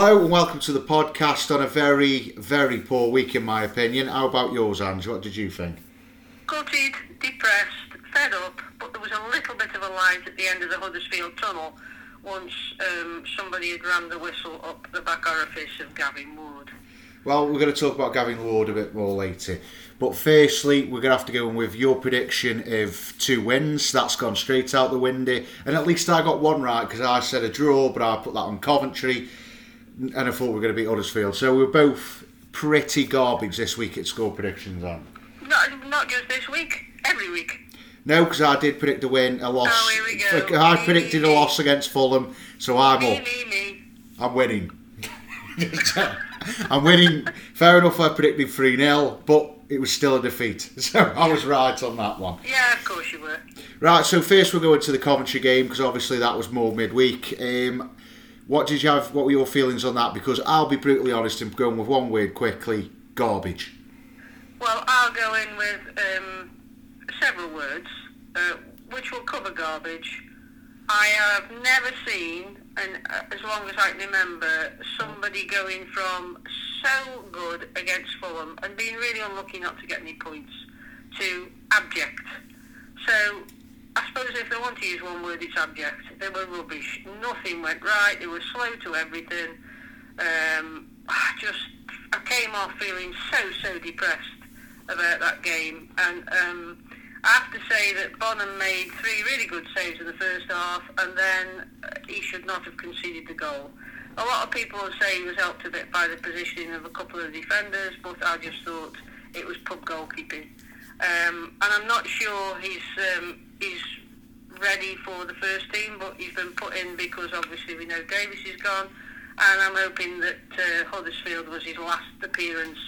Hello and welcome to the podcast on a very, very poor week in my opinion. How about yours, Ange? What did you think? Gutted, depressed, fed up, but there was a little bit of a light at the end of the Huddersfield tunnel once um, somebody had rammed the whistle up the back orifice of Gavin Ward. Well, we're going to talk about Gavin Ward a bit more later. But firstly, we're going to have to go in with your prediction of two wins. That's gone straight out the window. And at least I got one right because I said a draw, but I put that on Coventry. And I thought we were going to beat Huddersfield. So we're both pretty garbage this week at score predictions, aren't we? Not, not just this week, every week. No, because I did predict a win, a loss. Oh, here we go. I Me, predicted me, a loss against Fulham, so I'm Me, up. me, me. I'm winning. I'm winning. Fair enough, I predicted 3 0, but it was still a defeat. So I was right on that one. Yeah, of course you were. Right, so first we're going to the Coventry game because obviously that was more midweek. Um, what did you have? What were your feelings on that? Because I'll be brutally honest and going with one word quickly: garbage. Well, I'll go in with um, several words, uh, which will cover garbage. I have never seen, and uh, as long as I can remember, somebody going from so good against Fulham and being really unlucky not to get any points to abject. So I suppose if they want to use one word, it's abject. They were rubbish. Nothing went right. They were slow to everything. Um, I just I came off feeling so so depressed about that game, and um, I have to say that Bonham made three really good saves in the first half, and then uh, he should not have conceded the goal. A lot of people say he was helped a bit by the positioning of a couple of defenders, but I just thought it was pub goalkeeping. Um, and I'm not sure he's um, he's ready for the first team, but he's been put in because obviously we know Davis is gone, and I'm hoping that uh, Huddersfield was his last appearance,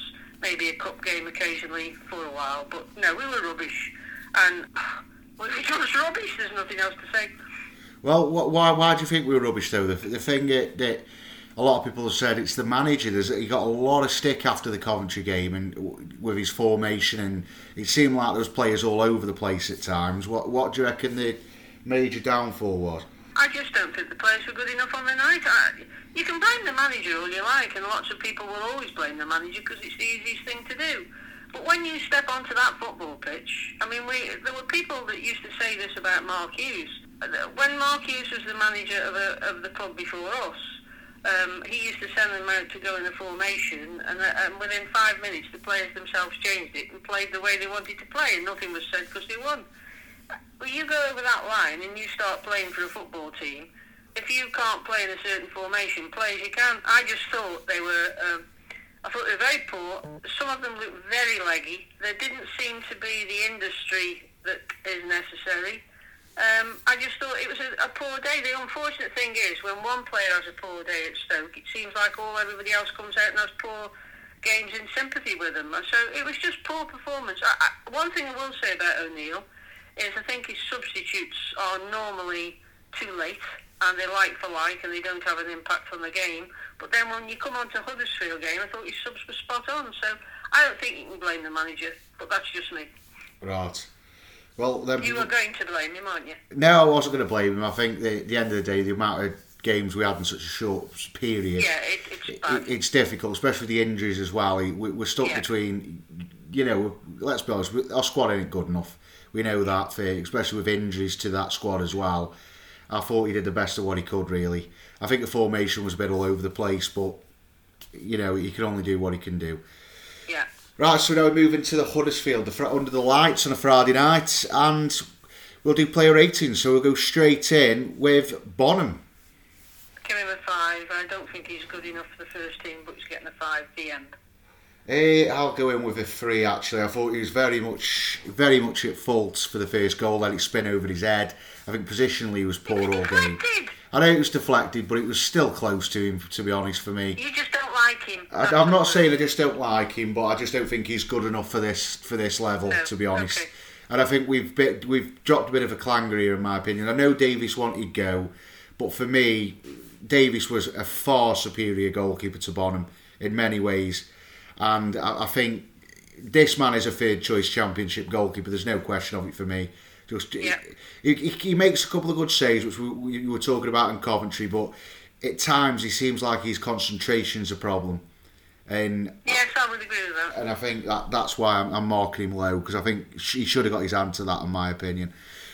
maybe a cup game occasionally for a while. But no, we were rubbish, and well, it was rubbish. There's nothing else to say. Well, wh- why why do you think we were rubbish though? The, the thing that, that a lot of people have said it's the manager. There's, he got a lot of stick after the Coventry game and with his formation, and it seemed like there was players all over the place at times. What what do you reckon the major downfall was? I just don't think the players were good enough on the night. I, you can blame the manager all you like, and lots of people will always blame the manager because it's the easiest thing to do. But when you step onto that football pitch, I mean, we there were people that used to say this about Mark Hughes. Uh, when Mark Hughes was the manager of, a, of the club before us, um, he used to send them out to go in a formation, and, uh, and within five minutes, the players themselves changed it and played the way they wanted to play, and nothing was said because they won. Well, you go over that line and you start playing for a football team. If you can't play in a certain formation, play as you can. I just thought they were. Um, I thought they were very poor. Some of them looked very leggy. There didn't seem to be the industry that is necessary. Um, I just thought it was a, a poor day. The unfortunate thing is, when one player has a poor day at Stoke, it seems like all everybody else comes out and has poor games in sympathy with them. So it was just poor performance. I, I, one thing I will say about O'Neill is I think his substitutes are normally too late and they're like for like and they don't have an impact on the game. But then when you come on to Huddersfield game, I thought his subs were spot on. So I don't think you can blame the manager, but that's just me. Right. Well, then, You were going to blame him, aren't you? no, I wasn't going to blame him. I think the, the end of the day, the amount of games we had in such a short period, Yeah, it, it's it, it's difficult, especially the injuries as well. We, we're stuck Yeah. between, you know, let's be honest, our squad ain't good enough. We know that, for, especially with injuries to that squad as well. I thought he did the best of what he could, really. I think the formation was a bit all over the place, but, you know, he can only do what he can do. Right, so now we're moving to the Huddersfield, the fr- under the lights on a Friday night, and we'll do player ratings. So we'll go straight in with Bonham. Give him a five. I don't think he's good enough for the first team, but he's getting a five. The end. Eh, I'll go in with a three. Actually, I thought he was very much, very much at fault for the first goal. Let it spin over his head. I think positionally he was poor all game. I know it was deflected, but it was still close to him. To be honest, for me, You just don't like him. I, I'm not saying I just don't like him, but I just don't think he's good enough for this for this level. No, to be honest, okay. and I think we've bit, we've dropped a bit of a clanger here, in my opinion. I know Davis wanted go, but for me, Davis was a far superior goalkeeper to Bonham in many ways, and I, I think this man is a third choice championship goalkeeper. There's no question of it for me. Just Yeah. he, he, he makes a couple of good saves, which we, we were talking about in Coventry, but at times he seems like his concentration's a problem, and Yes, I would agree with that. and I think that that's why I'm, I'm marking him low because I think he should have got his hand to that, in my opinion.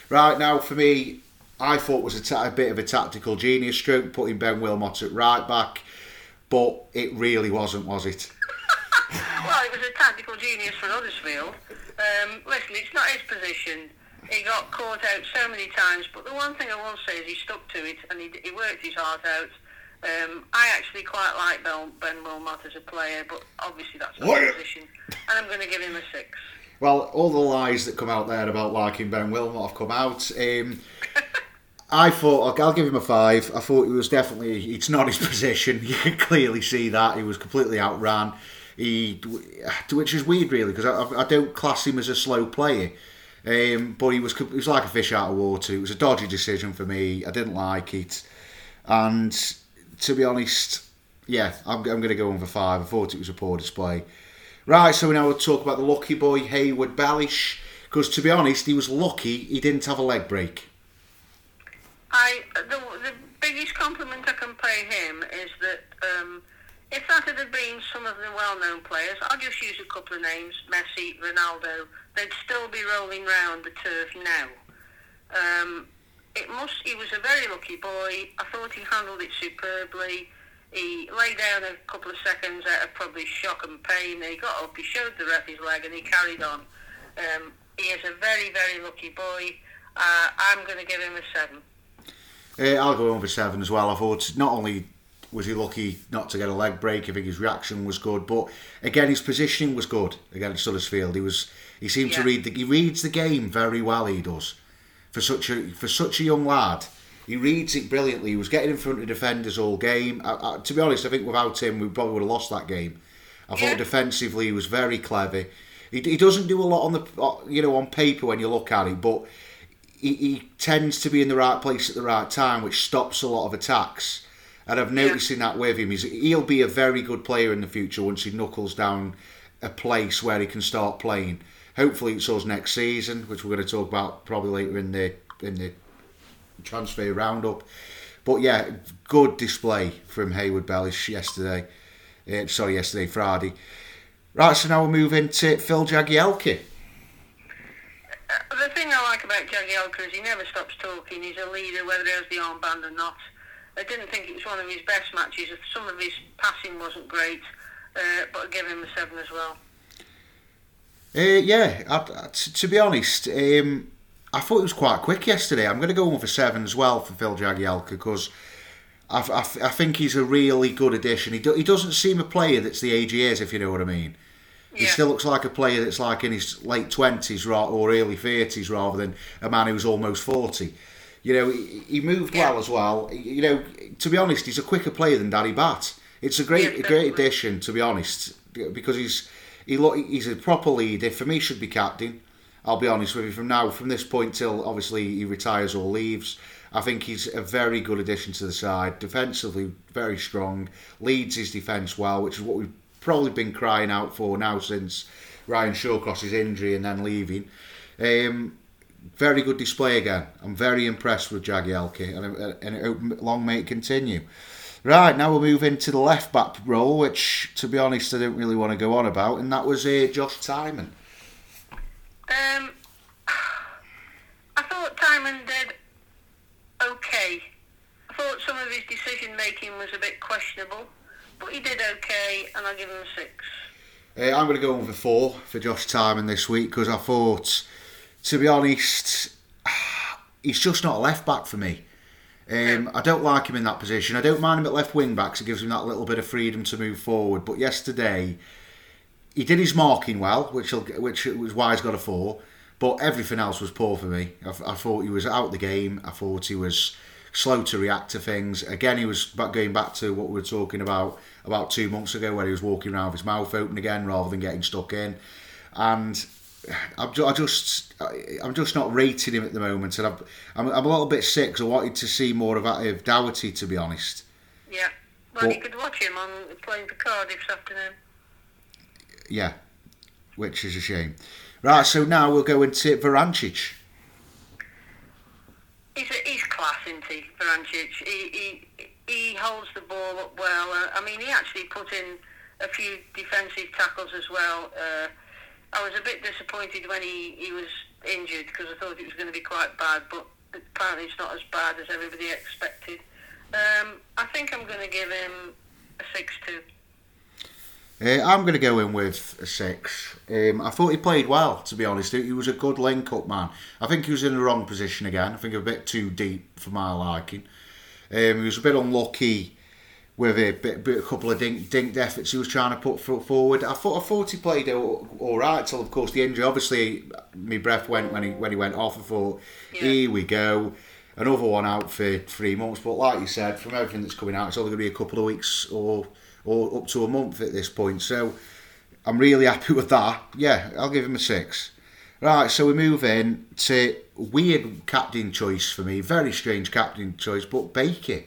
Right now, for me, I thought was a, ta- a bit of a tactical genius stroke putting Ben Wilmot at right back, but it really wasn't, was it? Well, it was a tactical genius for Huddersfield. Um, listen, it's not his position. He got caught out so many times, but the one thing I will say is he stuck to it and he, he worked his heart out. Um, I actually quite like Ben, ben Wilmot as a player, but obviously that's not his position. And I'm going to give him a six. Well, all the lies that come out there about liking Ben Wilmot have come out. Um, I thought I'll give him a five. I thought he was definitely it's not his position. You can clearly see that he was completely outran. He, which is weird really because I, I don't class him as a slow player. Um, but he was he was like a fish out of water. It was a dodgy decision for me. I didn't like it, and to be honest, yeah, I'm, I'm going to go on for five. I thought it was a poor display. Right, so we now we'll talk about the lucky boy Harwood-Bellis. Because to be honest, he was lucky he didn't have a leg break. I the, the biggest compliment I can pay him is that um, if that had been some of the well-known players, I'll just use a couple of names: Messi, Ronaldo. They'd still be rolling round the turf now. Um, it must. He was a very lucky boy. I thought he handled it superbly. He lay down a couple of seconds out of probably shock and pain. He got up, he showed the ref his leg, and he carried on. Um, he is a very, very lucky boy. Uh, I'm going to give him a seven. Uh, I'll go over seven as well. I thought not only was he lucky not to get a leg break, I think his reaction was good, but again his positioning was good against Huddersfield. He was he seemed to read the he reads the game very well. He does for such a for such a young lad. He reads it brilliantly. He was getting in front of defenders all game. I, I, to be honest, I think without him, we probably would have lost that game. I thought defensively he was very clever. He, he doesn't do a lot on the uh, you know on paper when you look at it, but he, he tends to be in the right place at the right time, which stops a lot of attacks. And I've noticed in that with him, he's, he'll be a very good player in the future once he knuckles down a place where he can start playing. Hopefully, it's us next season, which we're going to talk about probably later in the in the transfer roundup. But yeah, good display from Harwood-Bellis yesterday. Uh, sorry, yesterday Friday. Right, so now we'll move into Phil Jagielka. The thing I like about Jagielka is he never stops talking. He's a leader, whether he has the armband or not. I didn't think it was one of his best matches. Some of his passing wasn't great, uh, but I give him a seven as well. Uh, yeah, I, I- t- to be honest, um, I thought it was quite quick yesterday. I'm going to go on for seven as well for Phil Jagielka because I, I, I think he's a really good addition. He, do, he doesn't seem a player that's the age he is, if you know what I mean. He still looks like a player that's like in his late twenties or early thirties, rather than a man who's almost forty. You know, he, he moved well as well. You know, to be honest, he's a quicker player than Danny Batth. It's a great, Yeah, a great addition, to be honest, because he's he he's a proper leader. For me, should be captain. I'll be honest with you. From now, from this point till obviously he retires or leaves, I think he's a very good addition to the side. Defensively, very strong. Leads his defence well, which is what we've probably been crying out for now since Ryan Shawcross's injury and then leaving. Um, very good display again. I'm very impressed with Jagielka, and, and long may it continue. Right, now we'll move into the left back role, which, to be honest, I didn't really want to go on about, and that was uh, Josh Tymon. Um, I thought Tymon did okay. I thought some of his decision making was a bit questionable, but he did okay, and I'll give him a six. Uh, I'm going to go on for four for Josh Tymon this week because I thought, to be honest, he's just not a left back for me. Um, I don't like him in that position. I don't mind him at left wing back 'cause it gives him that little bit of freedom to move forward. But yesterday, he did his marking well, which which was why he's got a four. But everything else was poor for me. I, I thought he was out the game. I thought he was slow to react to things. Again, he was back, going back to what we were talking about about two months ago, where he was walking around with his mouth open again rather than getting stuck in. And I'm, I just, I'm just not rating him at the moment, and I'm, I'm, I'm a little bit sick. 'cause I wanted to see more of of Doughty, to be honest. Yeah. Well, Well- you could watch him on playing for Cardiff this afternoon. Yeah, which is a shame. Right, so now we'll go into Vrancic. He's a, he's class, isn't he, Vrancic? He, he he holds the ball up well. Uh, I mean, he actually put in a few defensive tackles as well. Uh, I was a bit disappointed when he, he was injured because I thought it was going to be quite bad, but apparently it's not as bad as everybody expected. Um, I think I'm going to give him a 6 2. Uh, I'm going to go in with a six. Um, I thought he played well, to be honest. He was a good link up man. I think he was in the wrong position again. I think a bit too deep for my liking. Um, he was a bit unlucky with a, bit, bit, a couple of dink, dinked efforts he was trying to put forward. I thought, I thought he played all, all right till, of course, the injury. Obviously, my breath went when he when he went off. I thought, yeah. here we go. Another one out for three months. But like you said, from everything that's coming out, it's only going to be a couple of weeks or or up to a month at this point. So I'm really happy with that. Yeah, I'll give him a six. Right, so we move in to weird captain choice for me. Very strange captain choice, but Bakey.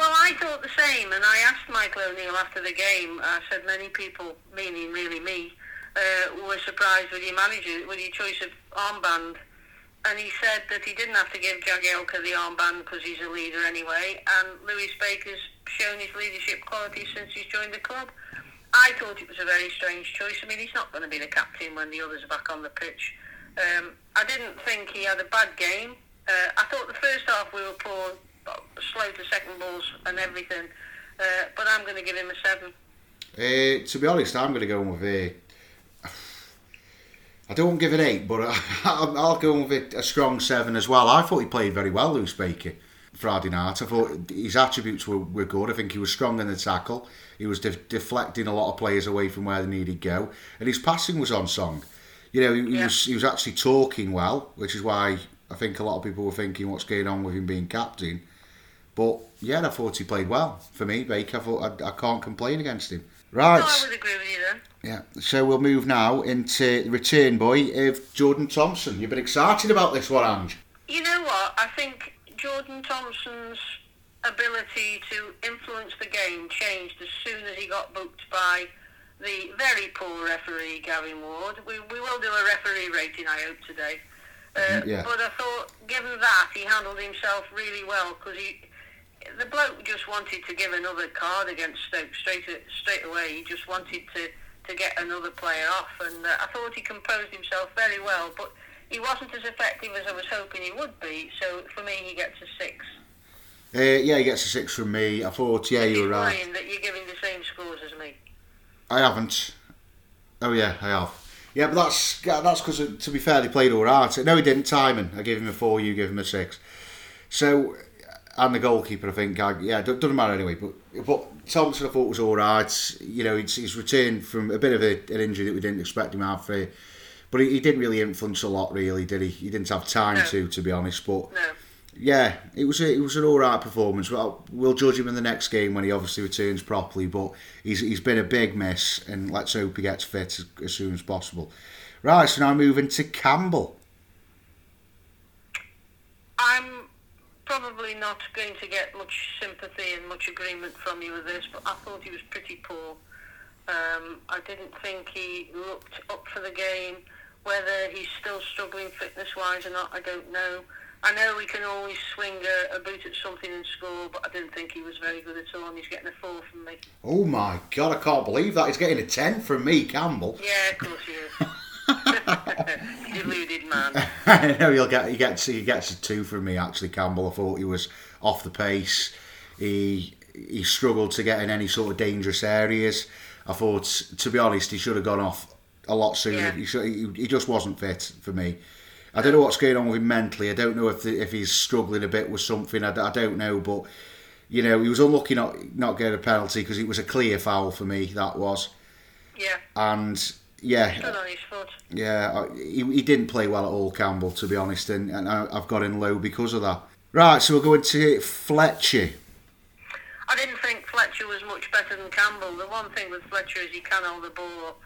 Well, I thought the same, and I asked Michael O'Neill after the game. I said many people, meaning really me, uh, were surprised with your manager, with your choice of armband. And he said that he didn't have to give Jagielka the armband because he's a leader anyway, and Lewis Baker's shown his leadership qualities since he's joined the club. I thought it was a very strange choice. I mean, he's not going to be the captain when the others are back on the pitch. Um, I didn't think he had a bad game. Uh, I thought the first half we were poor, slow to second balls and everything. Uh, but I'm going to give him a seven. Uh, to be honest, I'm going to go with a. I don't give it eight, but I, will go with a strong seven as well. I thought he played very well, Lewis Baker. Friday night. I thought his attributes were, were good. I think he was strong in the tackle. He was de- deflecting a lot of players away from where they needed to go, and his passing was on song. You know, he, yeah. he was he was actually talking well, which is why I think a lot of people were thinking what's going on with him being captain. But yeah, I thought he played well for me, Baker. I thought I, I can't complain against him. Right. No, I would agree with you then. Yeah, so we'll move now into the return boy of Jordan Thompson. You've been excited about this one, Ange. You know what? I think Jordan Thompson's ability to influence the game changed as soon as he got booked by the very poor referee Gavin Ward. We, we will do a referee rating, I hope, today. Uh, yeah. But I thought, given that, he handled himself really well because he, the bloke just wanted to give another card against Stoke straight straight away. He just wanted to, to get another player off, and uh, I thought he composed himself very well. But he wasn't as effective as I was hoping he would be. So for me, he gets a six. Uh, yeah, he gets a six from me. I thought, yeah, you were right. that you're giving the same scores as me. I haven't. Oh yeah, I have. Yeah, but that's that's because to be fair, they played all right. No, he didn't. Timing. I gave him a four. You gave him a six. So, and the goalkeeper, I think. I, yeah, doesn't matter anyway. But but Thompson, I thought was all right. You know, he's, he's returned from a bit of a, an injury that we didn't expect him to have for but he, he, didn't really influence a lot, really, did he? He didn't have time no. to, to be honest. But no. yeah, it was a, it was an all right performance. Well, we'll judge him in the next game when he obviously returns properly. But he's he's been a big miss, and let's hope he gets fit as, as soon as possible. Right, so now moving to Campbell. I'm probably not going to get much sympathy and much agreement from you with this, but I thought he was pretty poor. Um, I didn't think he looked up for the game. Whether he's still struggling fitness wise or not, I don't know. I know we can always swing a, a, boot at something and score, but I didn't think he was very good at all, and he's getting a four from me. Oh my god, I can't believe that. He's getting a 10 from me, Campbell. Yeah, of course he is. Deluded man. I know he'll get he gets he gets a two from me actually, Campbell. I thought he was off the pace. He he struggled to get in any sort of dangerous areas. I thought, to be honest, he should have gone off a lot sooner. Yeah. He, should, he, he, just wasn't fit for me. I don't know what's going on with him mentally. I don't know if the, if he's struggling a bit with something. I, I don't know, but you know, he was unlucky not not getting a penalty because it was a clear foul for me. That was. Yeah. And yeah. Yeah, he, he didn't play well at all, Campbell, to be honest, and, and I've got him low because of that. Right, so we're going to Fletcher. I didn't think Fletcher was much better than Campbell. The one thing with Fletcher is he can hold the ball up.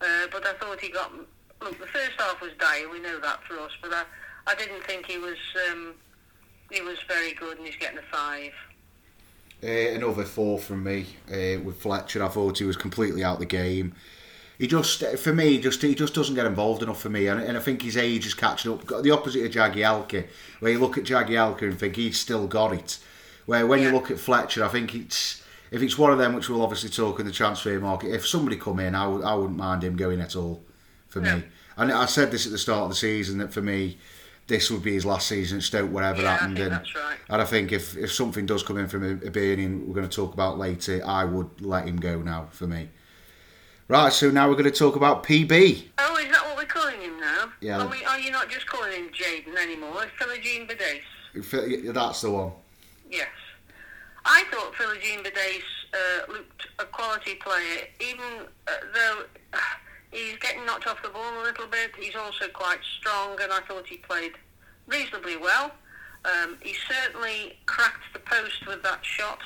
Uh, but I thought he got. Look, the first half was dire. We know that for us. But I, I didn't think he was. Um, he was very good, and he's getting a five. Uh, another four from me uh, with Fletcher. I thought he was completely out of the game. He just, for me, just he just doesn't get involved enough for me, and, and I think his age is catching up. The opposite of Jagielka, where you look at Jagielka and think he's still got it, Where when you look at Fletcher, I think it's if it's one of them which we'll obviously talk in the transfer market. If somebody come in, I would I wouldn't mind him going at all. For No. me, and I said this at the start of the season that for me, this would be his last season at Stoke, whatever Yeah, happened. and, right. and I think if, if something does come in from a, a Birning, we're going to talk about later, I would let him go now for me. Right, so now we're going to talk about PB. Oh, is that what we're calling him now? Yeah. Are, we, are you not just calling him Jaden anymore? Philogene-Bidace. If- That's the one. Yes. I thought Philogene-Bidace uh, looked a quality player, even uh, though uh, he's getting knocked off the ball a little bit. He's also quite strong, and I thought he played reasonably well. Um, he certainly cracked the post with that shot,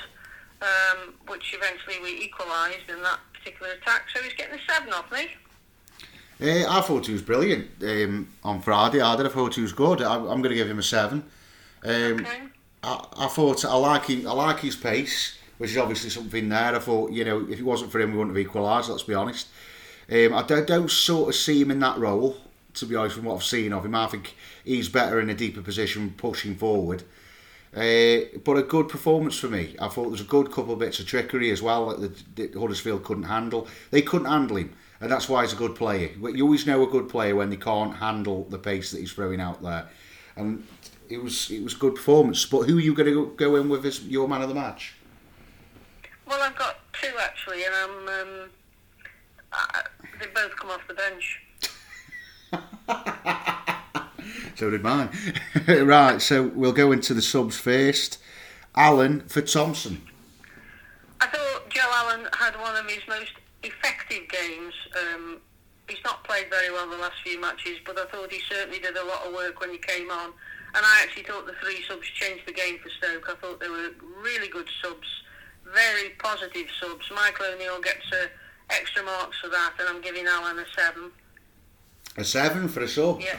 um, which eventually we equalised in that particular attack. So he's getting a seven off me. Uh, I thought he was brilliant um, on Friday. I did. I thought he was good. I, I'm going to give him a seven. Um, Okay. I, I thought I like him. I like his pace, which is obviously something there. I thought you know if it wasn't for him, we wouldn't have equalised. Let's be honest. Um, I don't, don't sort of see him in that role. To be honest, from what I've seen of him, I think he's better in a deeper position, pushing forward. Uh, but a good performance for me. I thought there was a good couple of bits of trickery as well that, the, that Huddersfield couldn't handle. They couldn't handle him, and that's why he's a good player. You always know a good player when they can't handle the pace that he's throwing out there. And it was it was good performance. But who are you going to go in with as your man of the match? Well, I've got two actually, and I'm. Um, uh, they both come off the bench. So did mine. right, so we'll go into the subs first. Allen for Thompson. I thought Joe Allen had one of his most effective games. Um, he's not played very well the last few matches, but I thought he certainly did a lot of work when he came on. And I actually thought the three subs changed the game for Stoke. I thought they were really good subs, very positive subs. Michael O'Neill gets uh, extra marks for that, and I'm giving Allen a seven. A seven for a sub. Yeah.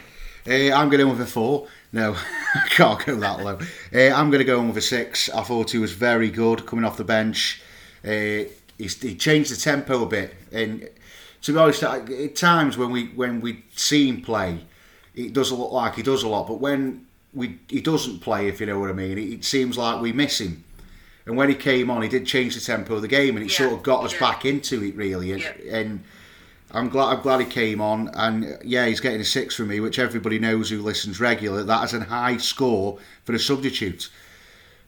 Uh, I'm going in with a four. No, I can't go that low. Uh, I'm going to go in with a six. I thought he was very good coming off the bench. Uh, he's, he changed the tempo a bit, and to be honest, at at times when we when we see him play, it doesn't look like he does a lot. But when we he doesn't play, if you know what I mean, it, it seems like we miss him. And when he came on, he did change the tempo of the game, and it Yeah, sort of got us yeah. back into it really. And, Yeah. and I'm glad I'm glad he came on, and yeah, he's getting a six from me, which everybody knows who listens regular. That is a high score for a substitute.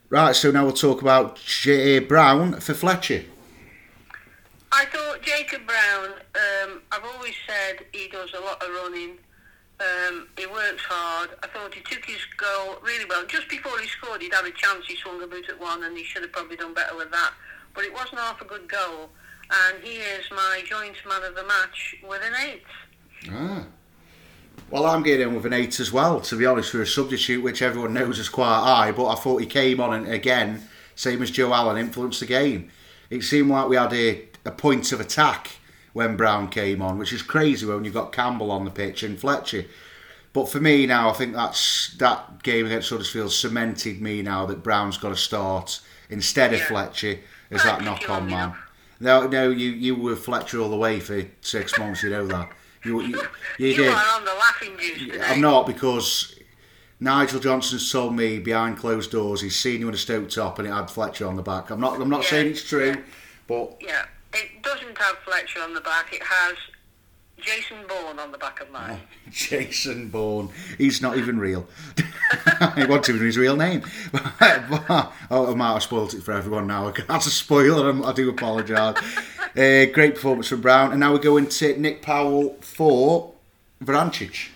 Right, so now we'll talk about J. Brown for Fletcher. I thought Jacob Brown, um, I've always said he does a lot of running. Um, he works hard. I thought he took his goal really well. Just before he scored, he'd had a chance. He swung a boot at one, and he should have probably done better with that. But it wasn't half a good goal. And he is my joint man of the match with an eight. Ah. Well, I'm getting in with an eight as well, to be honest, for a substitute, which everyone knows is quite high. But I thought he came on and again, same as Joe Allen, influenced the game. It seemed like we had a, a point of attack when Brown came on, which is crazy when you've got Campbell on the pitch and Fletcher. But for me now, I think that's that game against Huddersfield cemented me now that Brown's got to start instead of Yeah. Fletcher as I that knock on man. No, no, you you were Fletcher all the way for six months. You know that. You you, you You did. are on the laughing juice today. I'm not because Nigel Johnson's told me behind closed doors he's seen you in a Stoke top and it had Fletcher on the back. I'm not. I'm not Yeah, saying it's true, yeah. but Yeah, it doesn't have Fletcher on the back. It has Jason Bourne on the back of mine. Jason Bourne, he's not even real. he wasn't even his real name. oh, I might have spoilt it for everyone now. That's a spoiler. I do apologise. uh, great performance from Brown, and now we go into Nick Powell for Vrancic.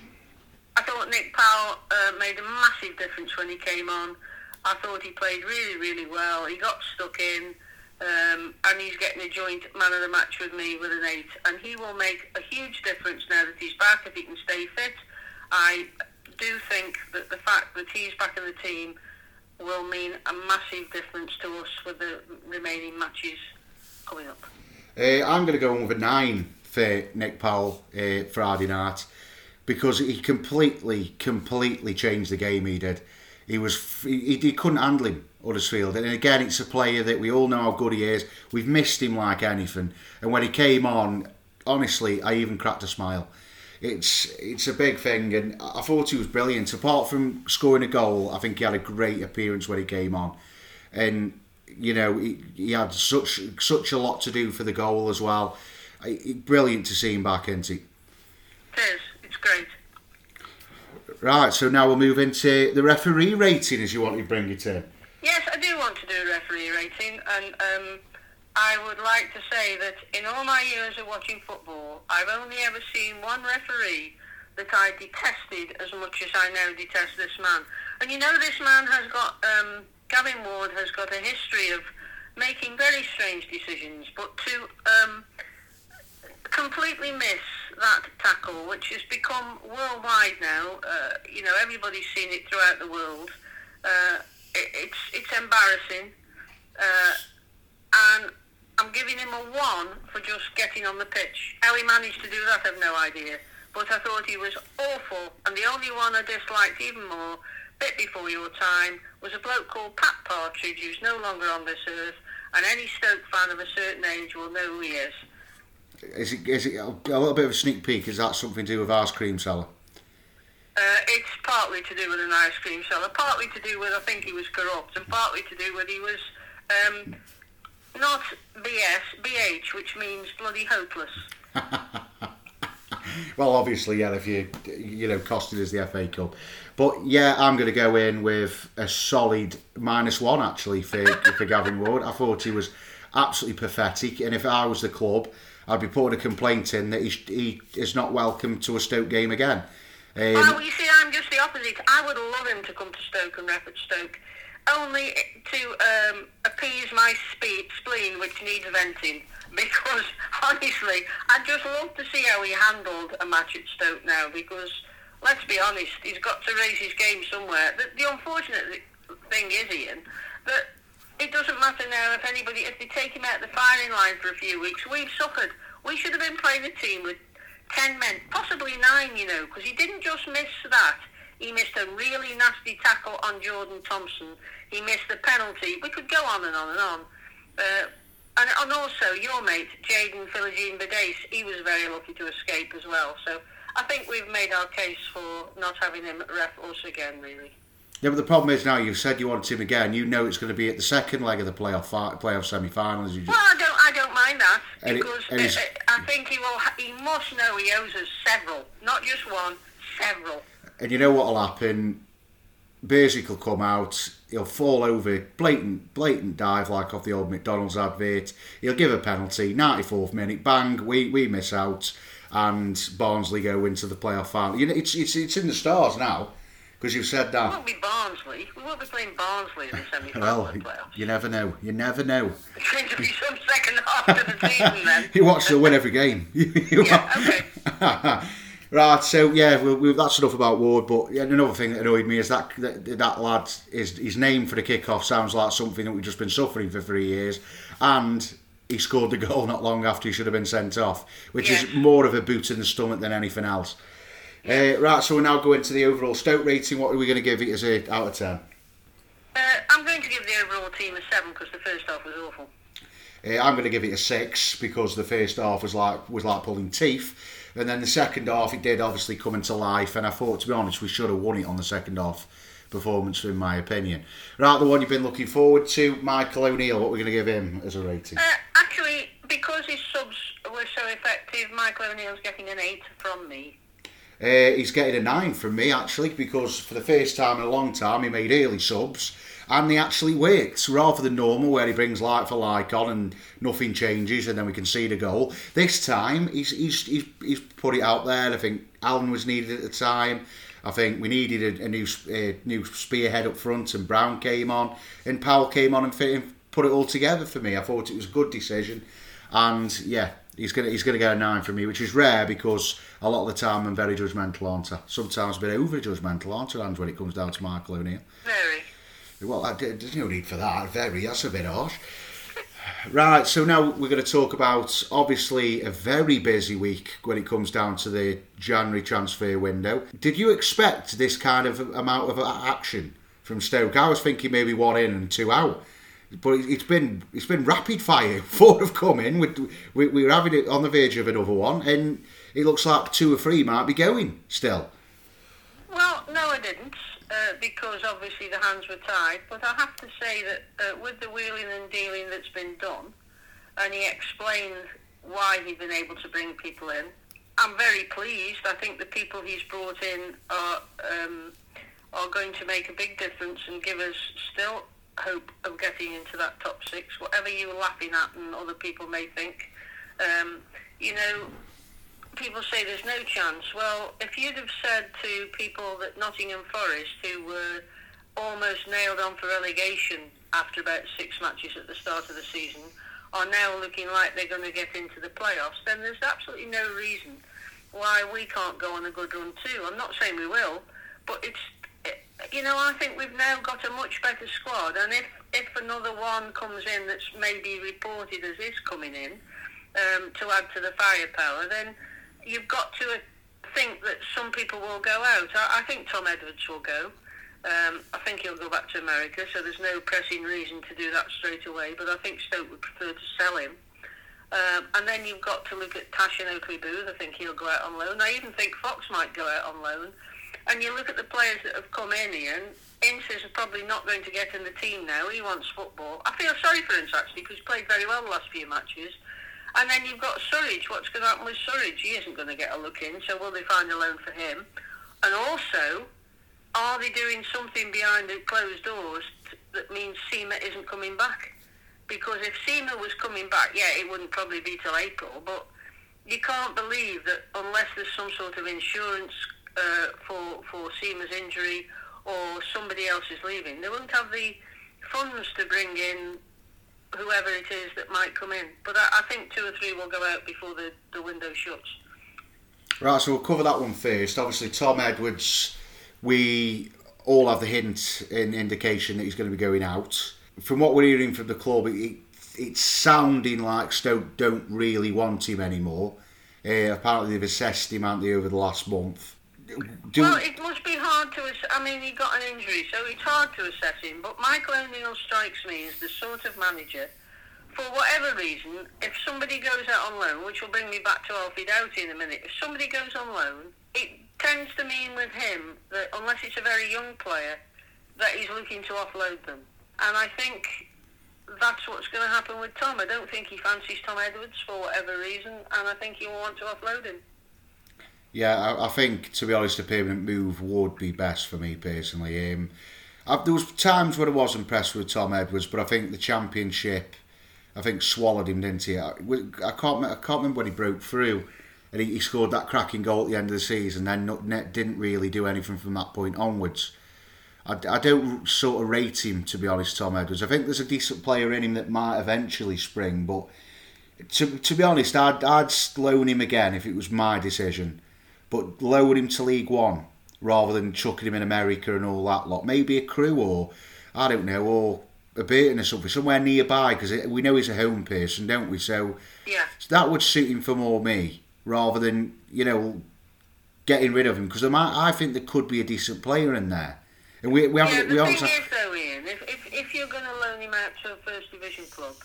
I thought Nick Powell uh, made a massive difference when he came on. I thought he played really, really well. He got stuck in, um, and he's getting a joint man of the match with me with an eight. And he will make a huge difference now that he's back if he can stay fit. I do think that the fact that he's back in the team will mean a massive difference to us with the remaining matches coming up. Uh, I'm going to go in with a nine for Nick Powell uh, Friday night because he completely, completely changed the game. He did. He was he, he couldn't handle him Huddersfield, and again, it's a player that we all know how good he is. We've missed him like anything, and when he came on, honestly, I even cracked a smile. It's it's a big thing, and I thought he was brilliant. Apart from scoring a goal, I think he had a great appearance when he came on. and you know he, he had such such a lot to do for the goal as well. Brilliant to see him back, isn't it? It is. It's great. Right, so now we'll move into the referee rating as you want to bring it in. Yes, I do want to do a referee rating, and um, I would like to say that in all my years of watching football, I've only ever seen one referee that I detested as much as I now detest this man. And you know, this man has got, um, Gavin Ward has got a history of making very strange decisions, but to um, completely miss that tackle, which has become worldwide now. Uh, you know, everybody's seen it throughout the world. Uh, it, it's it's embarrassing, uh, and I'm giving him a one for just getting on the pitch. How he managed to do that, I've no idea. But I thought he was awful, and the only one I disliked even more, bit before your time, was a bloke called Pat Partridge, who's no longer on this earth, and any Stoke fan of a certain age will know who he is. Is it, is it a little bit of a sneak peek? Is that something to do with ice cream seller? Uh, it's partly to do with an ice cream seller, partly to do with I think he was corrupt, and partly to do with he was um, not BS, BH, which means bloody hopeless. Well, obviously, yeah, if you you know costed us the FA Cup, but yeah, I'm going to go in with a solid minus one actually for for Gavin Ward. I thought he was absolutely pathetic, and if I was the club, I'd be putting a complaint in that he, he is not welcome to a Stoke game again. Um, well, you see, I'm just the opposite. I would love him to come to Stoke and rep at Stoke, only to um, appease my spe- spleen, which needs venting. Because honestly, I'd just love to see how he handled a match at Stoke now. Because let's be honest, he's got to raise his game somewhere. The, the unfortunate thing is, Ian, that it doesn't matter now if anybody, if they take him out of the firing line for a few weeks, we've suffered. We should have been playing a team with 10 men, possibly 9, you know, because he didn't just miss that. He missed a really nasty tackle on Jordan Thompson. He missed the penalty. We could go on and on and on. Uh, and, and also, your mate, Jaden Philogene-Bidace, he was very lucky to escape as well. So I think we've made our case for not having him at ref us again, really. Yeah, but the problem is now you've said you want him again. You know it's going to be at the second leg of the playoff fi- playoff semi-finals. You just, Well, I don't, I don't mind that And it- because uh, uh, I think he will. Ha- he must know he owes us several, not just one, several. and you know what'll happen. Basic will come out. He'll fall over, blatant, blatant dive like off the old McDonald's advert. He'll give a penalty. 94th minute, bang. We we miss out, and Barnsley go into the playoff final. You know, it's it's it's in the stars now because you've said It that. won't be Barnsley. We won't be playing Barnsley in the semi-final Well, of playoffs. you never know. You never know. It's going to be some second half to the season then. You watch the win every game. Yeah, okay. Right, so yeah, we, we, that's enough about Ward. But yeah, another thing that annoyed me is that that, that lad is his name for the kickoff sounds like something that we've just been suffering for three years, and he scored the goal not long after he should have been sent off, which is more of a boot in the stomach than anything else. Uh, right, so we're now going to the overall Stoke rating. What are we going to give it as a out of ten? Uh, I'm going to give the overall team a seven because the first half was awful. Uh, I'm going to give it a six because the first half was like was like pulling teeth, and then the second half it did obviously come into life. And I thought, to be honest, we should have won it on the second half performance, in my opinion. Right, the one you've been looking forward to, Michael O'Neill. What we're going to give him as a rating? Uh, actually, because his subs were so effective, Michael O'Neill's getting an eight from me. Uh, he's getting a nine from me actually because for the first time in a long time he made early subs and they actually worked rather than normal where he brings like for like on and nothing changes and then we can see the goal. This time he's he's he's, he's put it out there. I think Allen was needed at the time. I think we needed a, a new uh, new spearhead up front and Brown came on and Powell came on and fit, put it all together for me. I thought it was a good decision and yeah. He's gonna he's gonna get a nine from me, which is rare because a lot of the time I'm very judgmental, aren't I? Sometimes a bit over judgmental, aren't I? And when it comes down to Michael O'Neill, Very. well, I, there's no need for that. Very, that's a bit harsh. Right, so now we're going to talk about obviously a very busy week when it comes down to the January transfer window. Did you expect this kind of amount of action from Stoke? I was thinking maybe one in and two out, but it- it's been it's been rapid fire. Four have come in. We, we, we're having it on the verge of another one, and it looks like two or three might be going still. Well, no, I didn't. uh, because obviously the hands were tied. But I have to say that uh, with the wheeling and dealing that's been done, and he explained why he'd been able to bring people in, I'm very pleased. I think the people he's brought in are um, are going to make a big difference and give us still hope of getting into that top six. Whatever you're laughing at and other people may think, um, you know, people say there's no chance. Well, if you'd have said to people that Nottingham Forest, who were almost nailed on for relegation after about six matches at the start of the season, are now looking like they're going to get into the playoffs, then there's absolutely no reason why we can't go on a good run too. I'm not saying we will, but it's you know I think we've now got a much better squad, and if if another one comes in that's maybe reported as is coming in um, to add to the firepower, then you've got to think that some people will go out. I, I think Tom Edwards will go. Um, I think he'll go back to America, so there's no pressing reason to do that straight away. But I think Stoke would prefer to sell him. Um, and then you've got to look at Tashan Oakley-Boothe. I think he'll go out on loan. I even think Fox might go out on loan. And you look at the players that have come in here. Ince is probably not going to get in the team now. He wants football. I feel sorry for Ince actually because he's played very well the last few matches. And then you've got Surridge. What's going to happen with Surridge? He isn't going to get a look in. So will they find a loan for him? And also, are they doing something behind the closed doors that means Sima isn't coming back? Because if Sima was coming back, yeah, it wouldn't probably be till April. But you can't believe that unless there's some sort of insurance uh, for for Sima's injury or somebody else is leaving, they won't have the funds to bring in whoever it is that might come in. But I, I think two or three will go out before the, the window shuts. Right, so we'll cover that one first. Obviously, Tom Edwards, we all have the hint and indication that he's going to be going out. From what we're hearing from the club, it, it's sounding like Stoke don't really want him anymore. Uh, apparently, they've assessed him, they, over the last month. Do well, it must be hard to. Ass- I mean, he got an injury, so it's hard to assess him. But Michael O'Neill strikes me as the sort of manager, for whatever reason, if somebody goes out on loan, which will bring me back to Alfie Doughty in a minute, if somebody goes on loan, it tends to mean with him that unless it's a very young player, that he's looking to offload them. And I think that's what's going to happen with Tom. I don't think he fancies Tom Edwards for whatever reason, and I think he will want to offload him. Yeah, I, I, think to be honest, a permanent move would be best for me personally. Um, I, there was times when I was impressed with Tom Edwards, but I think the championship, I think swallowed him, didn't he? I, I can't, I can't remember when he broke through, and he, he scored that cracking goal at the end of the season. Then not, didn't really do anything from that point onwards. I, I don't sort of rate him to be honest, Tom Edwards. I think there's a decent player in him that might eventually spring, but to to be honest, I'd I'd loan him again if it was my decision but lower him to League One rather than chucking him in America and all that lot. Maybe a Crewe or I don't know, or a Burton or something, somewhere nearby because we know he's a home person, don't we? So yeah, that would suit him for more me rather than you know getting rid of him because I think there could be a decent player in there. And we, we haven't. Yeah, the we thing is, though, Ian, if, if, if you're going to loan him out to a first division club,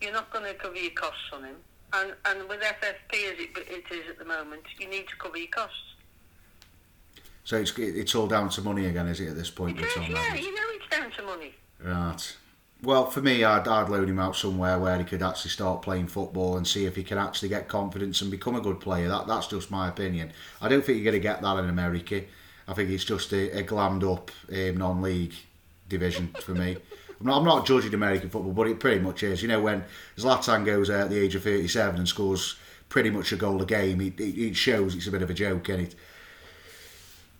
you're not going to cover your costs on him. And, and with FFP as it, it is at the moment, you need to cover your costs. So it's it's all down to money again, is it, at this point? It is, yeah, you know it's down to money. Right. Well, for me, I'd, I'd loan him out somewhere where he could actually start playing football and see if he can actually get confidence and become a good player. That That's just my opinion. I don't think you're going to get that in America. I think it's just a, a glammed up um, non-league division for me. I'm not, I'm not judging American football, but it pretty much is. You know, when Zlatan goes out at the age of 37 and scores pretty much a goal a game, it, it, it shows it's a bit of a joke, and it.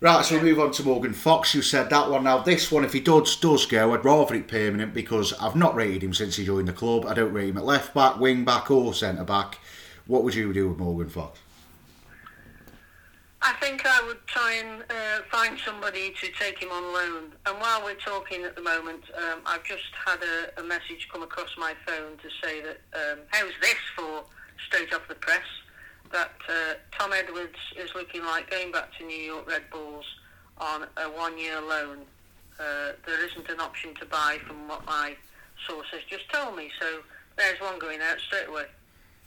Right, so we move on to Morgan Fox, who said that one. Now, this one, if he does does go, I'd rather it permanent because I've not rated him since he joined the club. I don't rate him at left back, wing back, or centre back. What would you do with Morgan Fox? I think I would try and uh, find somebody to take him on loan. And while we're talking at the moment, um, I've just had a, a, message come across my phone to say that um, how's this for straight off the press that uh, Tom Edwards is looking like going back to New York Red Bulls on a one-year loan. Uh, there isn't an option to buy from what my source has just told me. So there's one going out straight away.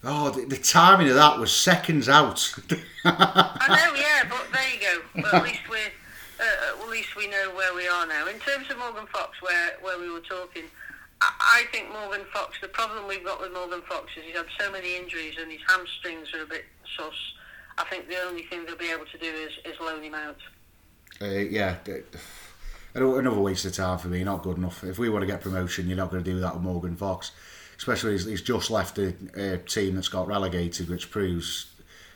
Oh, the, the, timing of that was seconds out. I know, yeah, but there you go. But at least we're uh, at least we know where we are now. In terms of Morgan Fox, where where we were talking, I, I think Morgan Fox. The problem we've got with Morgan Fox is he's had so many injuries and his hamstrings are a bit sus. I think the only thing they'll be able to do is, is loan him out. Uh, yeah, another waste of time for me. Not good enough. If we want to get promotion, you're not going to do that with Morgan Fox. Especially he's, he's just left a, a team that's got relegated, which proves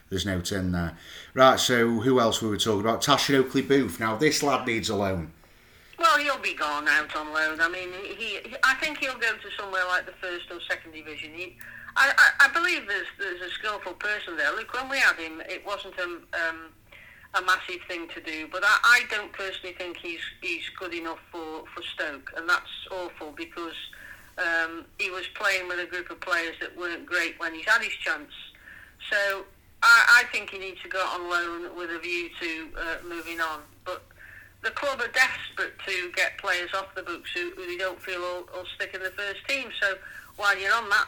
there's no tin there. Right, so who else were we talking about? Tashan Oakley-Boothe. Now, this lad needs a loan. Well, he'll be gone out on loan. I mean, he, he I think he'll go to somewhere like the first or second division. He, I, I, I believe there's there's a skillful person there. Look, when we had him, it wasn't a, um, a massive thing to do, but I, I don't personally think he's he's good enough for, for Stoke, and that's awful because um, he was playing with a group of players that weren't great when he's had his chance. So I, I think he needs to go on loan with a view to uh, moving on. But the club are desperate to get players off the books who, who they don't feel will, will stick in the first team. So while you're on that,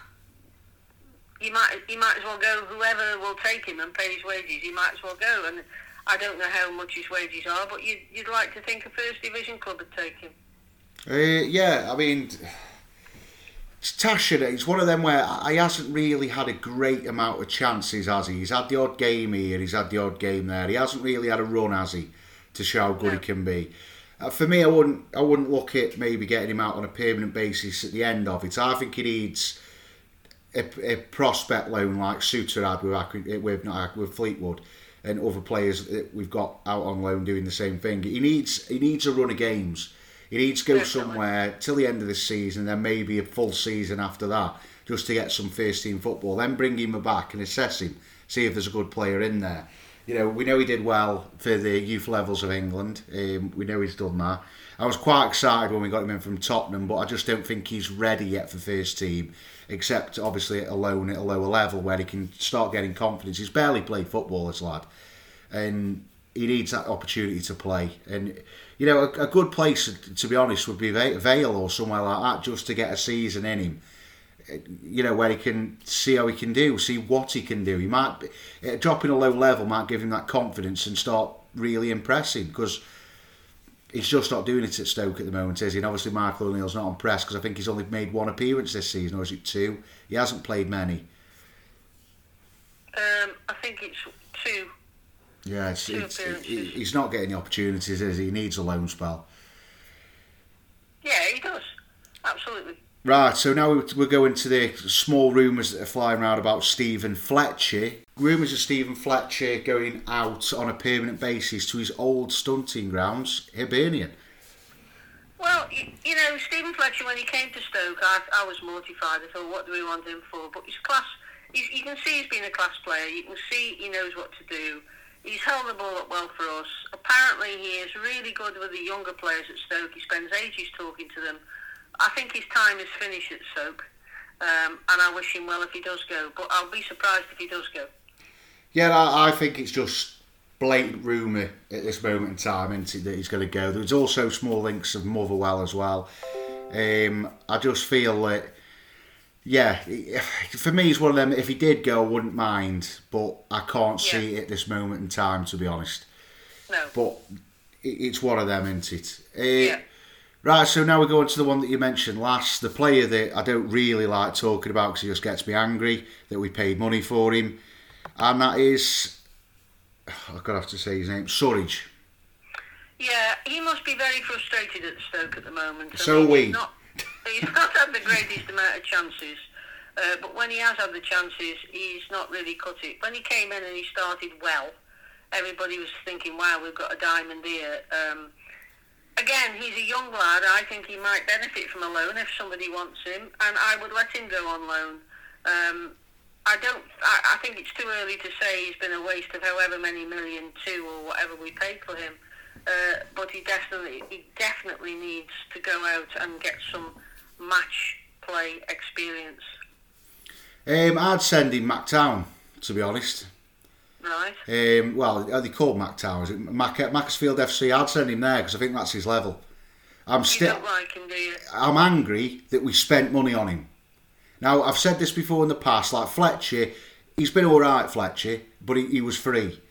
you might you might as well go. Whoever will take him and pay his wages, He might as well go. And I don't know how much his wages are, but you'd, you'd like to think a first division club would take him. Uh, yeah, I mean. Tashan, it's one of them where he hasn't really had a great amount of chances, has he? He's had the odd game here, he's had the odd game there. He hasn't really had a run, has he, to show how good he can be. Uh, for me, I wouldn't, I wouldn't look at maybe getting him out on a permanent basis at the end of it. I think he needs a, a prospect loan like Souttar had with with, not, with Fleetwood and other players that we've got out on loan doing the same thing. He needs, he needs a run of games he needs to go Definitely. somewhere till the end of the season, then maybe a full season after that, just to get some first team football. Then bring him back and assess him, see if there's a good player in there. You know, we know he did well for the youth levels of England. Um, we know he's done that. I was quite excited when we got him in from Tottenham, but I just don't think he's ready yet for first team, except obviously alone at a lower level where he can start getting confidence. He's barely played football, this lad, and he needs that opportunity to play. And you know, a, a, good place to be honest would be Vale or somewhere like that, just to get a season in him. You know, where he can see how he can do, see what he can do. He might be, dropping a low level might give him that confidence and start really impressing because he's just not doing it at Stoke at the moment, is he? And obviously, Michael O'Neill's not impressed because I think he's only made one appearance this season, or is it two? He hasn't played many. Um, I think it's two. Yeah, it's, it's, he's not getting the opportunities, is he? He needs a loan spell. Yeah, he does. Absolutely. Right, so now we're going to the small rumours that are flying around about Steven Fletcher. Rumours of Steven Fletcher going out on a permanent basis to his old stunting grounds, Hibernian. Well, you, know, Steven Fletcher, when he came to Stoke, I, I was mortified. I thought, what do we want him for? But his class, you can see he's been a class player. You can see he knows what to do. He's held the ball up well for us. Apparently, he is really good with the younger players at Stoke. He spends ages talking to them. I think his time is finished at Stoke, um, and I wish him well if he does go. But I'll be surprised if he does go. Yeah, I, think it's just blatant rumour at this moment in time isn't it, that he's going to go. There's also small links of Motherwell as well. Um, I just feel that yeah, for me, he's one of them. If he did go, I wouldn't mind, but I can't yeah. see it at this moment in time, to be honest. No. But it's one of them, isn't it? Uh, yeah. Right, so now we go on to the one that you mentioned last, the player that I don't really like talking about because he just gets me angry that we paid money for him, and that is, I've got to have to say his name, Surridge. Yeah, he must be very frustrated at Stoke at the moment. So we. Not, he's not had the greatest amount of chances. Uh, but when he has had the chances, he's not really cut it. When he came in and he started well, everybody was thinking, wow, we've got a diamond here. Um, again, he's a young lad. I think he might benefit from a loan if somebody wants him, and I would let him go on loan. Um, I don't. I, I think it's too early to say he's been a waste of however many million, two or whatever we paid for him. Uh, but he definitely he definitely needs to go out and get some match play experience. Um, I'd send him MacTown, to be honest. Right. Um, well, are they called MacTown? Is it Mac- Macclesfield FC? I'd send him there because I think that's his level. I'm still. Like him, do you? I'm angry that we spent money on him. Now I've said this before in the past. Like Fletcher, he's been all right, Fletcher, but he, he was free.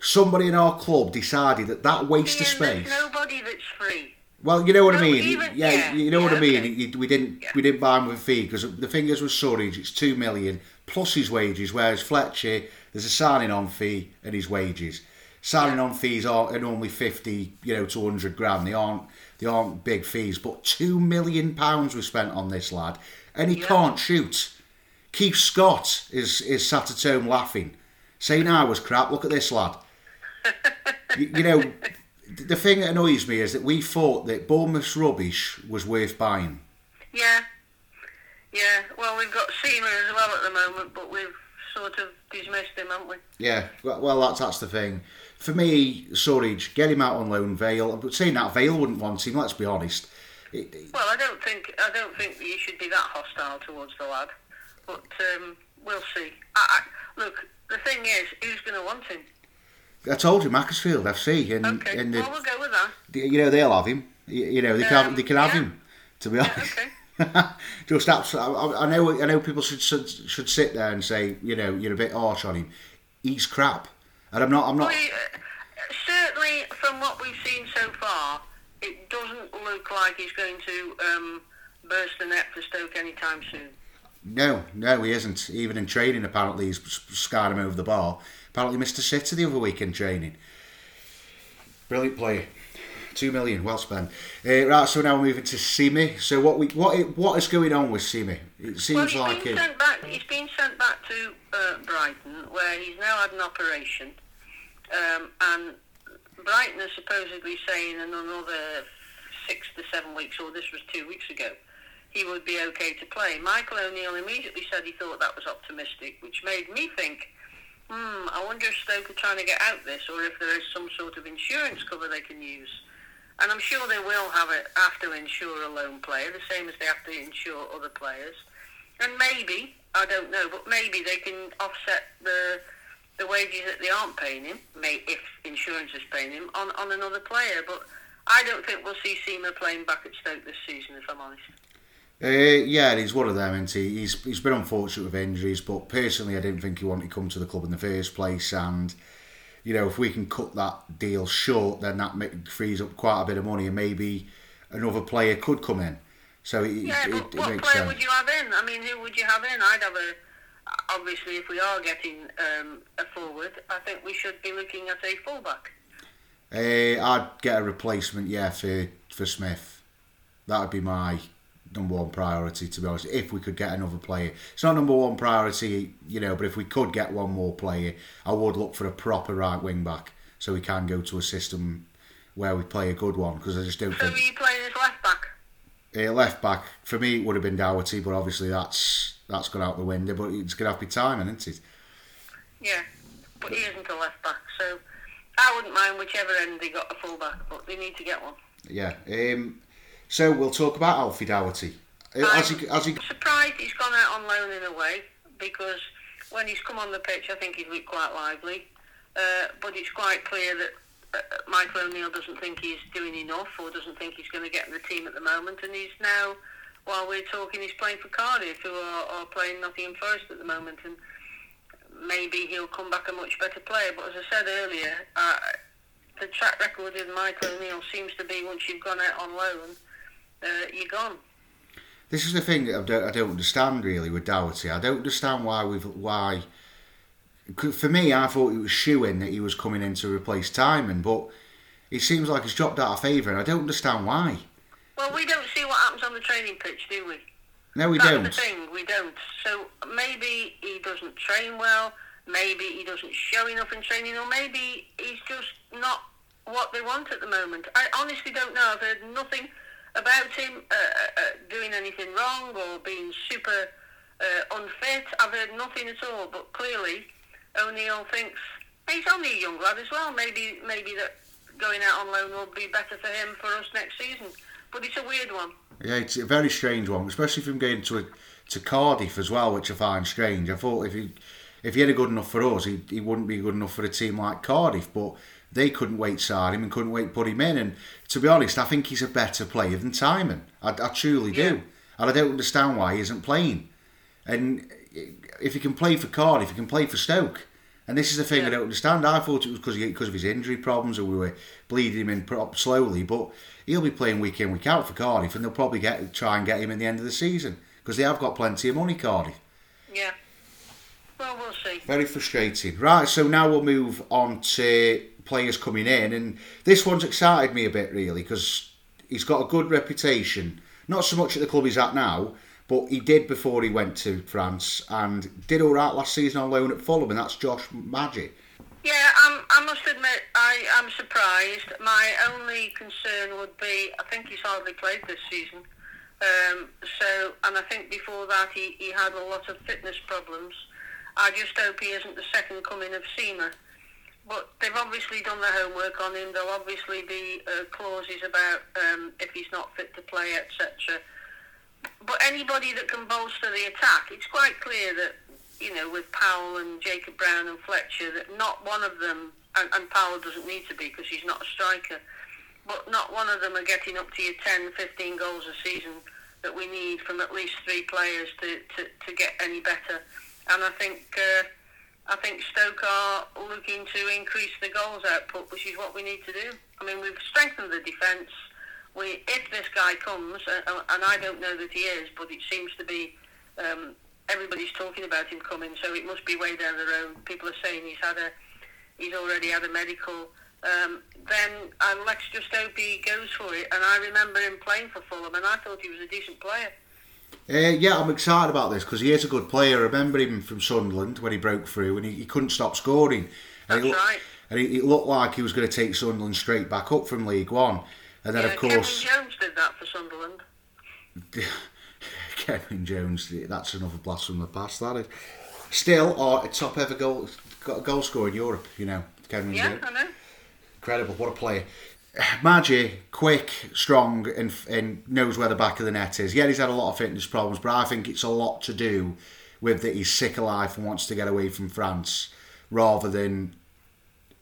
somebody in our club decided that that waste of space. There's nobody that's free. Well, you know what I mean. even- yeah, yeah, you know what I mean. okay. We didn't Yeah. we didn't buy him with a fee because the fingers with Surridge. It's two million plus his wages, whereas Fletcher there's a signing on fee and his wages. Signing on fees are, are normally fifty, you know, to hundred grand. They aren't they aren't big fees, but two million pounds was spent on this lad, and he Yeah. can't shoot. Keith Scott is is sat at home laughing, saying I was crap. Look at this lad. you, you know, the thing that annoys me is that we thought that Bournemouth's rubbish was worth buying. Yeah. Yeah. Well, we've got Seamer as well at the moment, but we've sort of dismissed him, haven't we? Yeah, well, well, that's that's the thing. For me, Surridge, get him out on loan. Vale, but saying that Vale wouldn't want him. Let's be honest. It, it- Well, I don't think I don't think you should be that hostile towards the lad, but um, we'll see. I, I, look, the thing is, who's going to want him? I told you, Macclesfield FC, and Okay, and the, well, we'll go with that. you know they'll have him. You, you know they can have, Um, they can have him. To be honest. Okay. Just absolutely. I, I know. I know people should, should should sit there and say, you know, you're a bit harsh on him. He's crap, and I'm not. I'm not. We, uh, certainly, from what we've seen so far, it doesn't look like he's going to um, burst the net for Stoke anytime soon. No, no, he isn't. Even in training, apparently he's scarred him over the bar. Apparently, missed a sitter the other week in training. Brilliant player. Two million, well spent. Uh, right, so now we're moving to Simi. So what we what what is going on with Simi? It Well, seems he's like been it. sent back. He's been sent back to uh, Brighton, where he's now had an operation, um, and Brighton are supposedly saying in another six to seven weeks, or this was two weeks ago, he would be okay to play. Michael O'Neill immediately said he thought that was optimistic, which made me think, hmm, I wonder if Stoke are trying to get out this, or if there is some sort of insurance cover they can use. And I'm sure they will have it to insure a lone player, the same as they have to insure other players. And maybe, I don't know, but maybe they can offset the the wages that they aren't paying him, may, if insurance is paying him, on, on another player. But I don't think we'll see Seamer playing back at Stoke this season, if I'm honest. Uh, yeah, he's one of them, isn't he? He's he's been unfortunate with injuries, but personally, I didn't think he wanted to come to the club in the first place. And you know, if we can cut that deal short, then that ma- frees up quite a bit of money, and maybe another player could come in. So it, Yeah, it, but it what player sense. would you have in? I mean, who would you have in? I'd have a. Obviously, if we are getting um, a forward, I think we should be looking at a fullback. Uh, I'd get a replacement, yeah, for for Smith. That would be my number one priority, to be honest. If we could get another player, it's not number one priority, you know. But if we could get one more player, I would look for a proper right wing back, so we can go to a system where we play a good one. Because I just don't So are think you playing as left back? uh, left back for me it would have been Doughty, but obviously that's that's gone out the window. But it's gonna have to be Tymon, isn't it? Yeah, but he isn't a left back, so I wouldn't mind whichever end they got a fullback, but they need to get one. Yeah. Um, so we'll talk about Alfie Doughty. Uh, Has he, has he I'm surprised he's gone out on loan in a way because when he's come on the pitch, I think he's looked quite lively. Uh, but it's quite clear that uh, Michael O'Neill doesn't think he's doing enough or doesn't think he's going to get in the team at the moment. And he's now, while we're talking, he's playing for Cardiff, who are, are playing Nottingham Forest at the moment. And maybe he'll come back a much better player. But as I said earlier, uh, the track record with Michael O'Neill seems to be once you've gone out on loan, uh, you're gone. This is the thing that I don't, I don't understand really with Doughty. I don't understand why we've why. For me, I thought it was shooing that he was coming in to replace Tymon, but it seems like he's dropped out of favour, and I don't understand why. Well, we don't see what happens on the training pitch, do we? No, we That's don't. That's the thing, we don't. So maybe he doesn't train well, maybe he doesn't show enough in training, or maybe he's just not what they want at the moment. I honestly don't know. I've heard nothing about him uh, uh, uh, doing anything wrong or being super uh, unfit. I've heard nothing at all. But clearly, O'Neill thinks he's only a young lad as well. Maybe maybe that going out on loan will be better for him for us next season. But it's a weird one. Yeah, it's a very strange one, especially from going to a, to Cardiff as well, which I find strange. I thought if he if he had a good enough for us, he, he wouldn't be good enough for a team like Cardiff. But they couldn't wait to sign him and couldn't wait to put him in. And to be honest, I think he's a better player than Tymon. I, I truly do, and I don't understand why he isn't playing. And if he can play for Cardiff, he can play for Stoke. And this is the thing I don't understand. I thought it was because because of his injury problems, and we were bleeding him in slowly. But he'll be playing week in week out for Cardiff, and they'll probably get try and get him in the end of the season because they have got plenty of money, Cardiff. Yeah. Well, we'll see. Very frustrating. Right, so now we'll move on to players coming in, and this one's excited me a bit really because he's got a good reputation. Not so much at the club he's at now, but he did before he went to France and did all right last season on loan at Fulham, and that's Josh Maja. Yeah, um, I must admit, I am surprised. My only concern would be, I think he's hardly played this season. Um, so, and I think before that he, he had a lot of fitness problems. I just hope he isn't the second coming of Seamer. But they've obviously done their homework on him. There'll obviously be uh, clauses about um, if he's not fit to play, etc. But anybody that can bolster the attack, it's quite clear that, you know, with Powell and Jacob Brown and Fletcher, that not one of them, and, and Powell doesn't need to be because he's not a striker, but not one of them are getting up to your 10, 15 goals a season that we need from at least three players to, to, to get any better. And I think uh, I think Stoke are looking to increase the goals output, which is what we need to do. I mean, we've strengthened the defence. We, if this guy comes, and I don't know that he is, but it seems to be um, everybody's talking about him coming, so it must be way down the road. People are saying he's had a, he's already had a medical. Um, then uh, let's just hope he goes for it. And I remember him playing for Fulham, and I thought he was a decent player. Uh, yeah, I'm excited about this because he is a good player. I remember him from Sunderland when he broke through and he, he couldn't stop scoring. And That's he, right. And it looked like he was going to take Sunderland straight back up from League One. And then, yeah, of course, Kenwyne Jones did that for Sunderland. Kenwyne Jones, that's another blast from the past, that is. Still, our top ever goal, a goal scorer in Europe, you know, Kenwyne Yeah, Jones. I know. Incredible, what a player. Maja, quick, strong, and, and knows where the back of the net is. Yeah, he's had a lot of fitness problems, but I think it's a lot to do with that he's sick of life and wants to get away from France rather than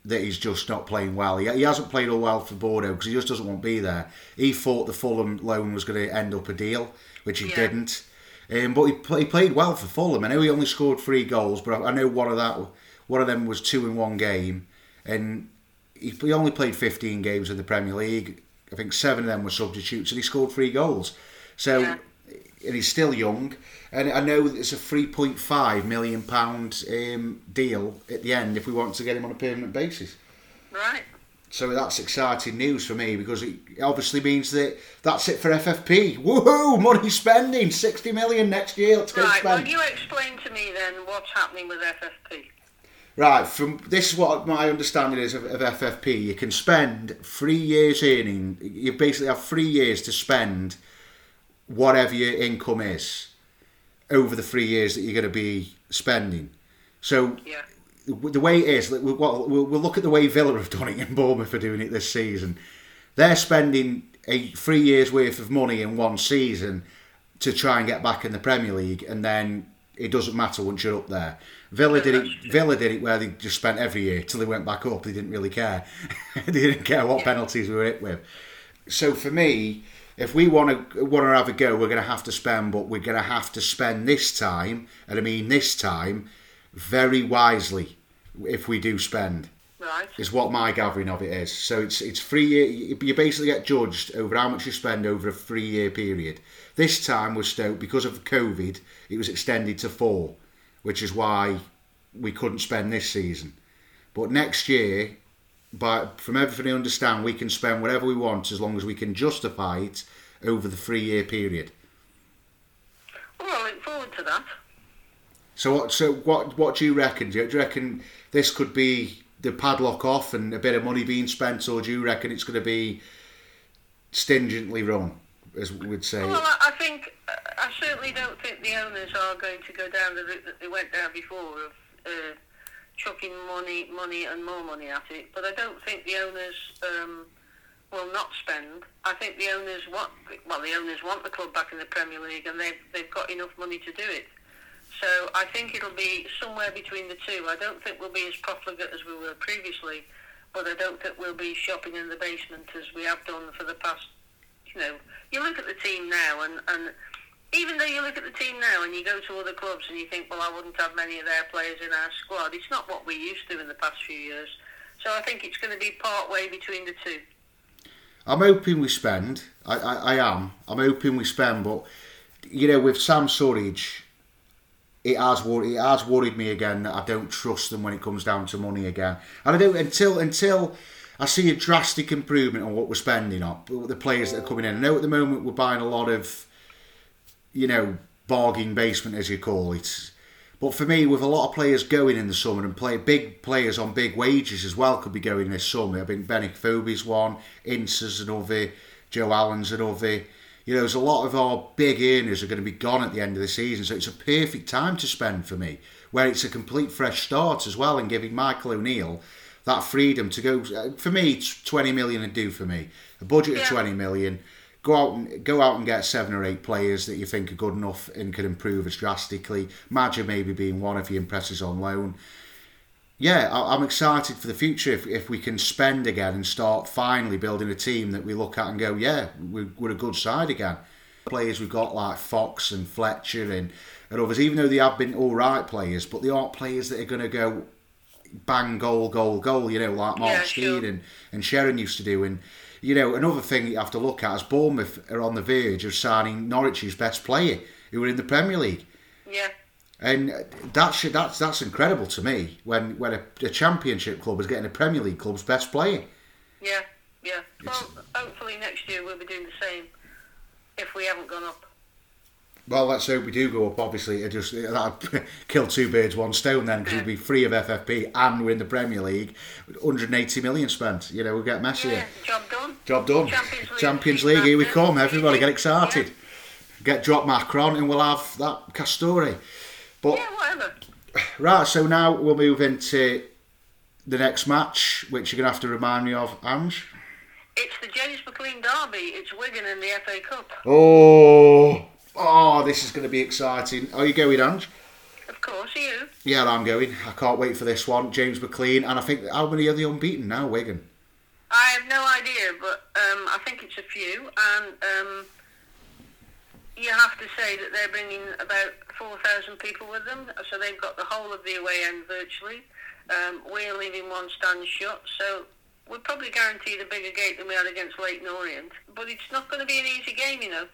that he's just not playing well. He, he hasn't played all well for Bordeaux because he just doesn't want to be there. He thought the Fulham loan was going to end up a deal, which he Yeah. didn't. Um, but he, he played well for Fulham. I know he only scored three goals, but I, I know one of that one of them was two in one game, and he, he only played 15 games in the Premier League. I think seven of them were substitutes, and he scored three goals. So, Yeah. and he's still young. And I know that it's a 3.5 million pound um, deal at the end if we want to get him on a permanent basis. Right. So that's exciting news for me because it obviously means that that's it for FFP. Woohoo! Money spending, 60 million next year. Let's go Well, spend. you explain to me then what's happening with FFP. Right, from this is what my understanding is of, of FFP. You can spend three years earning. You basically have three years to spend whatever your income is over the three years that you're going to be spending. So Yeah. the way it is, we'll, we'll, we'll look at the way Villa have done it and Bournemouth are doing it this season. They're spending a three years worth of money in one season to try and get back in the Premier League, and then it doesn't matter once you're up there. Villa did it. Villa did it where they just spent every year till they went back up. They didn't really care. they didn't care what penalties we were hit with. So for me, if we want to want to have a go, we're going to have to spend, but we're going to have to spend this time, and I mean this time, very wisely. If we do spend, Right. is what my gathering of it is. So it's it's three year. You basically get judged over how much you spend over a three year period. This time with Stoke, because of COVID, it was extended to four, which is why we couldn't spend this season. But next year, by from everything I understand, we can spend whatever we want as long as we can justify it over the three year period. Well, I look forward to that. So what? So what? What do you reckon? Do you, do you reckon this could be the padlock off and a bit of money being spent, or do you reckon it's going to be stingently run, as we would say? Well, I, think I certainly don't think the owners are going to go down the route that they went down before of uh, chucking money, money, and more money at it. But I don't think the owners um, will not spend. I think the owners want well, the owners want the club back in the Premier League, and they've they've got enough money to do it. So I think it'll be somewhere between the two. I don't think we'll be as profligate as we were previously, but I don't think we'll be shopping in the basement as we have done for the past. You know, you look at the team now, and and even though you look at the team now and you go to other clubs and you think, well, I wouldn't have many of their players in our squad. It's not what we used to in the past few years. So I think it's going to be part way between the two. I'm hoping we spend. I, I, I am. I'm hoping we spend, but you know, with Sam Surridge, it has worried. It has worried me again that I don't trust them when it comes down to money again. And I don't until until I see a drastic improvement on what we're spending on the players that are coming in. I know at the moment we're buying a lot of, you know, bargain basement as you call it. But for me, with a lot of players going in the summer and play big players on big wages as well could be going this summer. I think Benik Afobe's one, Ince's another, Joe Allen's another. You know, there's a lot of our big earners are going to be gone at the end of the season, so it's a perfect time to spend for me, where it's a complete fresh start as well, and giving Michael O'Neill that freedom to go. Uh, for me, 20 million would do for me. A budget Yeah. of 20 million. Go out and go out and get seven or eight players that you think are good enough and can improve us drastically. Maja maybe being one if he impresses on loan. Yeah, I- I'm excited for the future if, if we can spend again and start finally building a team that we look at and go, yeah, we're, we're a good side again. Players we've got like Fox and Fletcher and, and others, even though they have been all right players, but they aren't players that are going to go bang goal, goal, goal, you know, like Mark Yeah, Stein sure. and, and Sharon used to do. And, you know, another thing you have to look at is Bournemouth are on the verge of signing Norwich's best player who were in the Premier League. Yeah. And that's that's that's incredible to me when when a, a championship club is getting a Premier League club's best player. Yeah, yeah. Well, hopefully next year we'll be doing the same if we haven't gone up. Well, let's hope we do go up. Obviously, it just that'd kill two birds one stone then because we'd be free of FFP and we're in the Premier League. 180 million spent. You know, we'll get Messi. Yeah, job done. Job done. Champions League. Champions League here we come. Everybody get excited. Yeah. Get drop Macron and we'll have that Castore. But Yeah, whatever. right, so now we'll move into the next match, which you're gonna have to remind me of, Ange. It's the James McLean Derby. It's Wigan in the FA Cup. Oh, oh, this is going to be exciting. Are you going, Ange? Of course, are you? Yeah, I'm going. I can't wait for this one. James McLean, and I think how many are they unbeaten now, Wigan? I have no idea, but um, I think it's a few, and um, you have to say that they're bringing about 4,000 people with them, so they've got the whole of the away end virtually. Um, we're leaving one stand shut, so we're probably guaranteed a bigger gate than we had against Leyton Orient, but it's not going to be an easy game, you know.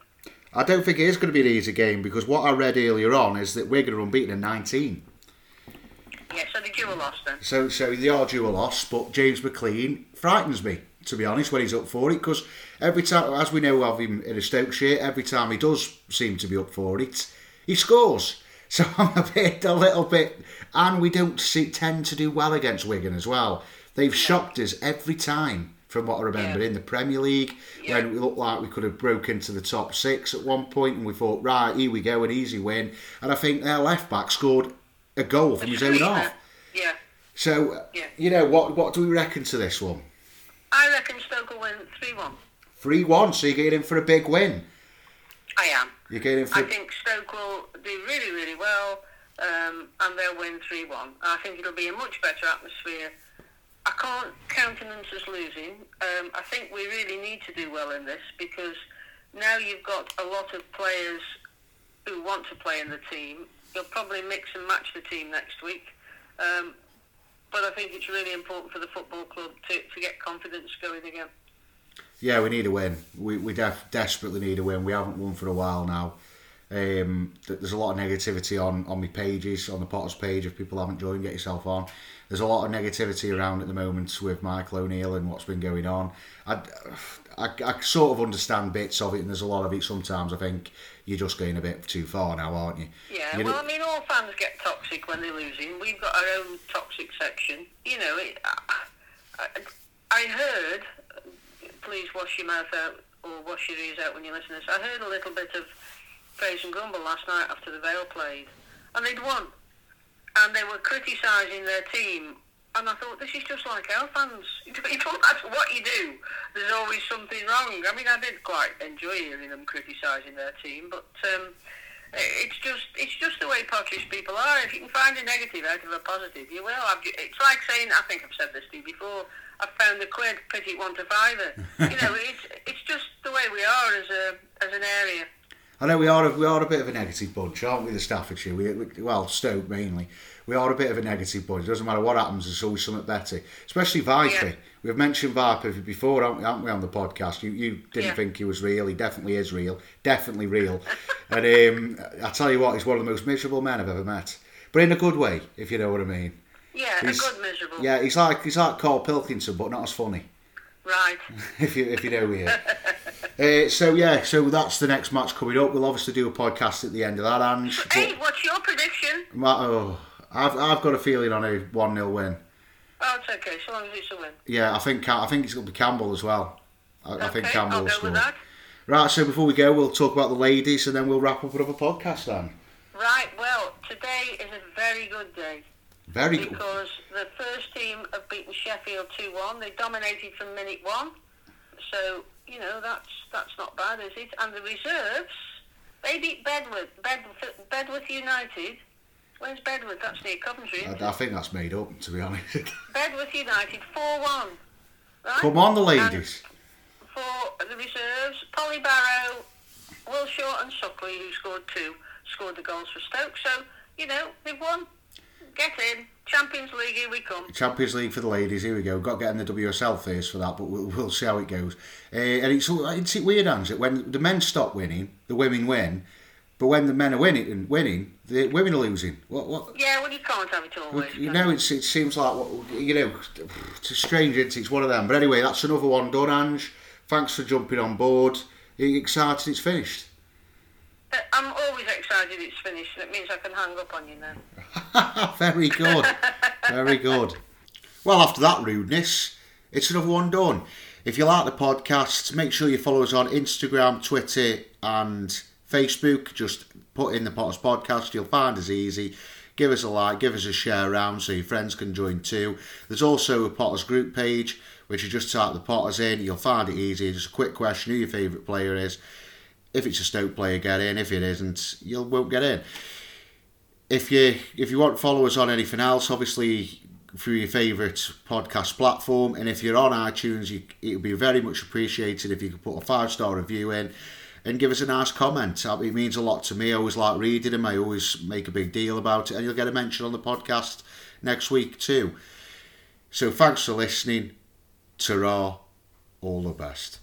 I don't think it is going to be an easy game because what I read earlier on is that we're going to unbeaten in 19. Yeah, so they do a loss then. So, so they are due a loss, but James McLean frightens me, to be honest, when he's up for it because every time, as we know of him in a Stoke shirt, every time he does seem to be up for it, he scores. So I'm a bit, a little bit, and we don't see, tend to do well against Wigan as well. They've shocked us every time, from what I remember, Yeah. in the Premier League, Yeah. when we looked like we could have broke into the top six at one point, and we thought, right, here we go, an easy win. And I think their left back scored a goal from his own half. Yeah. So, uh, Yeah. you know, what what do we reckon to this one? I reckon Stoke will win 3 1. 3 1, so you're getting in for a big win. I am. You're getting in for. I think Stoke will do really, really well, um, and they'll win 3 1. I think it'll be a much better atmosphere. I can't countenance us losing. Um, I think we really need to do well in this because now you've got a lot of players who want to play in the team. You'll probably mix and match the team next week. Um, but I think it's really important for the football club to, to get confidence going again. Yeah, we need a win. We, we def- desperately need a win. We haven't won for a while now. Um, there's a lot of negativity on, on my pages, on the Potters page. If people haven't joined, get yourself on. There's a lot of negativity around at the moment with Michael O'Neill and what's been going on. I, I, I sort of understand bits of it, and there's a lot of it sometimes. I think you're just going a bit too far now, aren't you? Yeah, You know- well, I mean, all fans get toxic when they're losing. We've got our own toxic section. You know, it, I, I heard, please wash your mouth out or wash your ears out when you listen to this. I heard a little bit of praise and grumble last night after the Vale played, and they'd won. And they were criticising their team. And I thought, this is just like our fans. It don't matter what you do, there's always something wrong. I mean, I did quite enjoy hearing them criticising their team, but um, it's just it's just the way Potters people are. If you can find a negative out of a positive, you will. I've, it's like saying, I think I've said this to you before, I've found a quid, pity one to fiver. you know, it's, it's just the way we are as a as an area. I know we are a, we are a bit of a negative bunch, aren't we? The Staffordshire, we, we well Stoke mainly. We are a bit of a negative bunch. It doesn't matter what happens, there's always something better. Especially Viper. Yeah. We've mentioned Viper before, haven't we, haven't we, on the podcast? You you didn't Yeah. think he was real. He definitely is real. Definitely real. and um, I tell you what, he's one of the most miserable men I've ever met. But in a good way, if you know what I mean. Yeah, He's- a good miserable. Yeah, he's like he's like Carl Pilkington, but not as funny. Right. if you if you know me. uh, so yeah, so that's the next match coming up. We'll obviously do a podcast at the end of that, Ange. Hey, what's your prediction? Ma- oh, I've I've got a feeling on a one 0 win. Oh, it's okay, so long as it's a win. Yeah, I think I think it's going to be Campbell as well. I, I think okay, Campbell I'll will score. Right, so before we go, we'll talk about the ladies, and then we'll wrap up another podcast. Then Right, well, today is a very good day very good. because the first team have beaten Sheffield 2 1. They dominated from minute one. So, you know, that's that's not bad, is it? And the reserves, they beat Bedworth, Bedworth, Bedworth United. Where's Bedworth? That's near Coventry. I, I think that's made up, to be honest. Bedworth United 4 1. Right? Come on, the And ladies. for the reserves, Polly Barrow, Will Short and Suckley, who scored two, scored the goals for Stoke. So, you know, they've won. Get in. Champions League, here we come. Champions League for the ladies. Here we go. Got to get in the WSL first for that, but we'll, we'll see how it goes. Uh, and it's it's weird, Ange, that when the men stop winning, the women win, but when the men are winning, winning, the women are losing. What what? Yeah, well, you can't have it always. You know, it's, it seems like you know. It's strange. It's, it's one of them. But anyway, that's another one done. Ange, thanks for jumping on board. Excited? It's finished. Uh, I'm always excited it's finished. That means I can hang up on you now. Very good. Very good. Well, after that rudeness, it's another one done. If you like the podcast, make sure you follow us on Instagram, Twitter, and Facebook. Just put in the Potters Podcast. You'll find us easy. Give us a like, give us a share around so your friends can join too. There's also a Potters group page, which you just type the Potters in. You'll find it easy. Just a quick question who your favourite player is. If it's a Stoke player, get in. If it isn't, you won't get in if you if you want to follow us on anything else, obviously through your favourite podcast platform, and if you're on iTunes, you, it would be very much appreciated if you could put a five star review in and give us a nice comment. Uh, It means a lot to me. I always like reading them. I always make a big deal about it, and you'll get a mention on the podcast next week too. So thanks for listening. Ta-ra. all the best.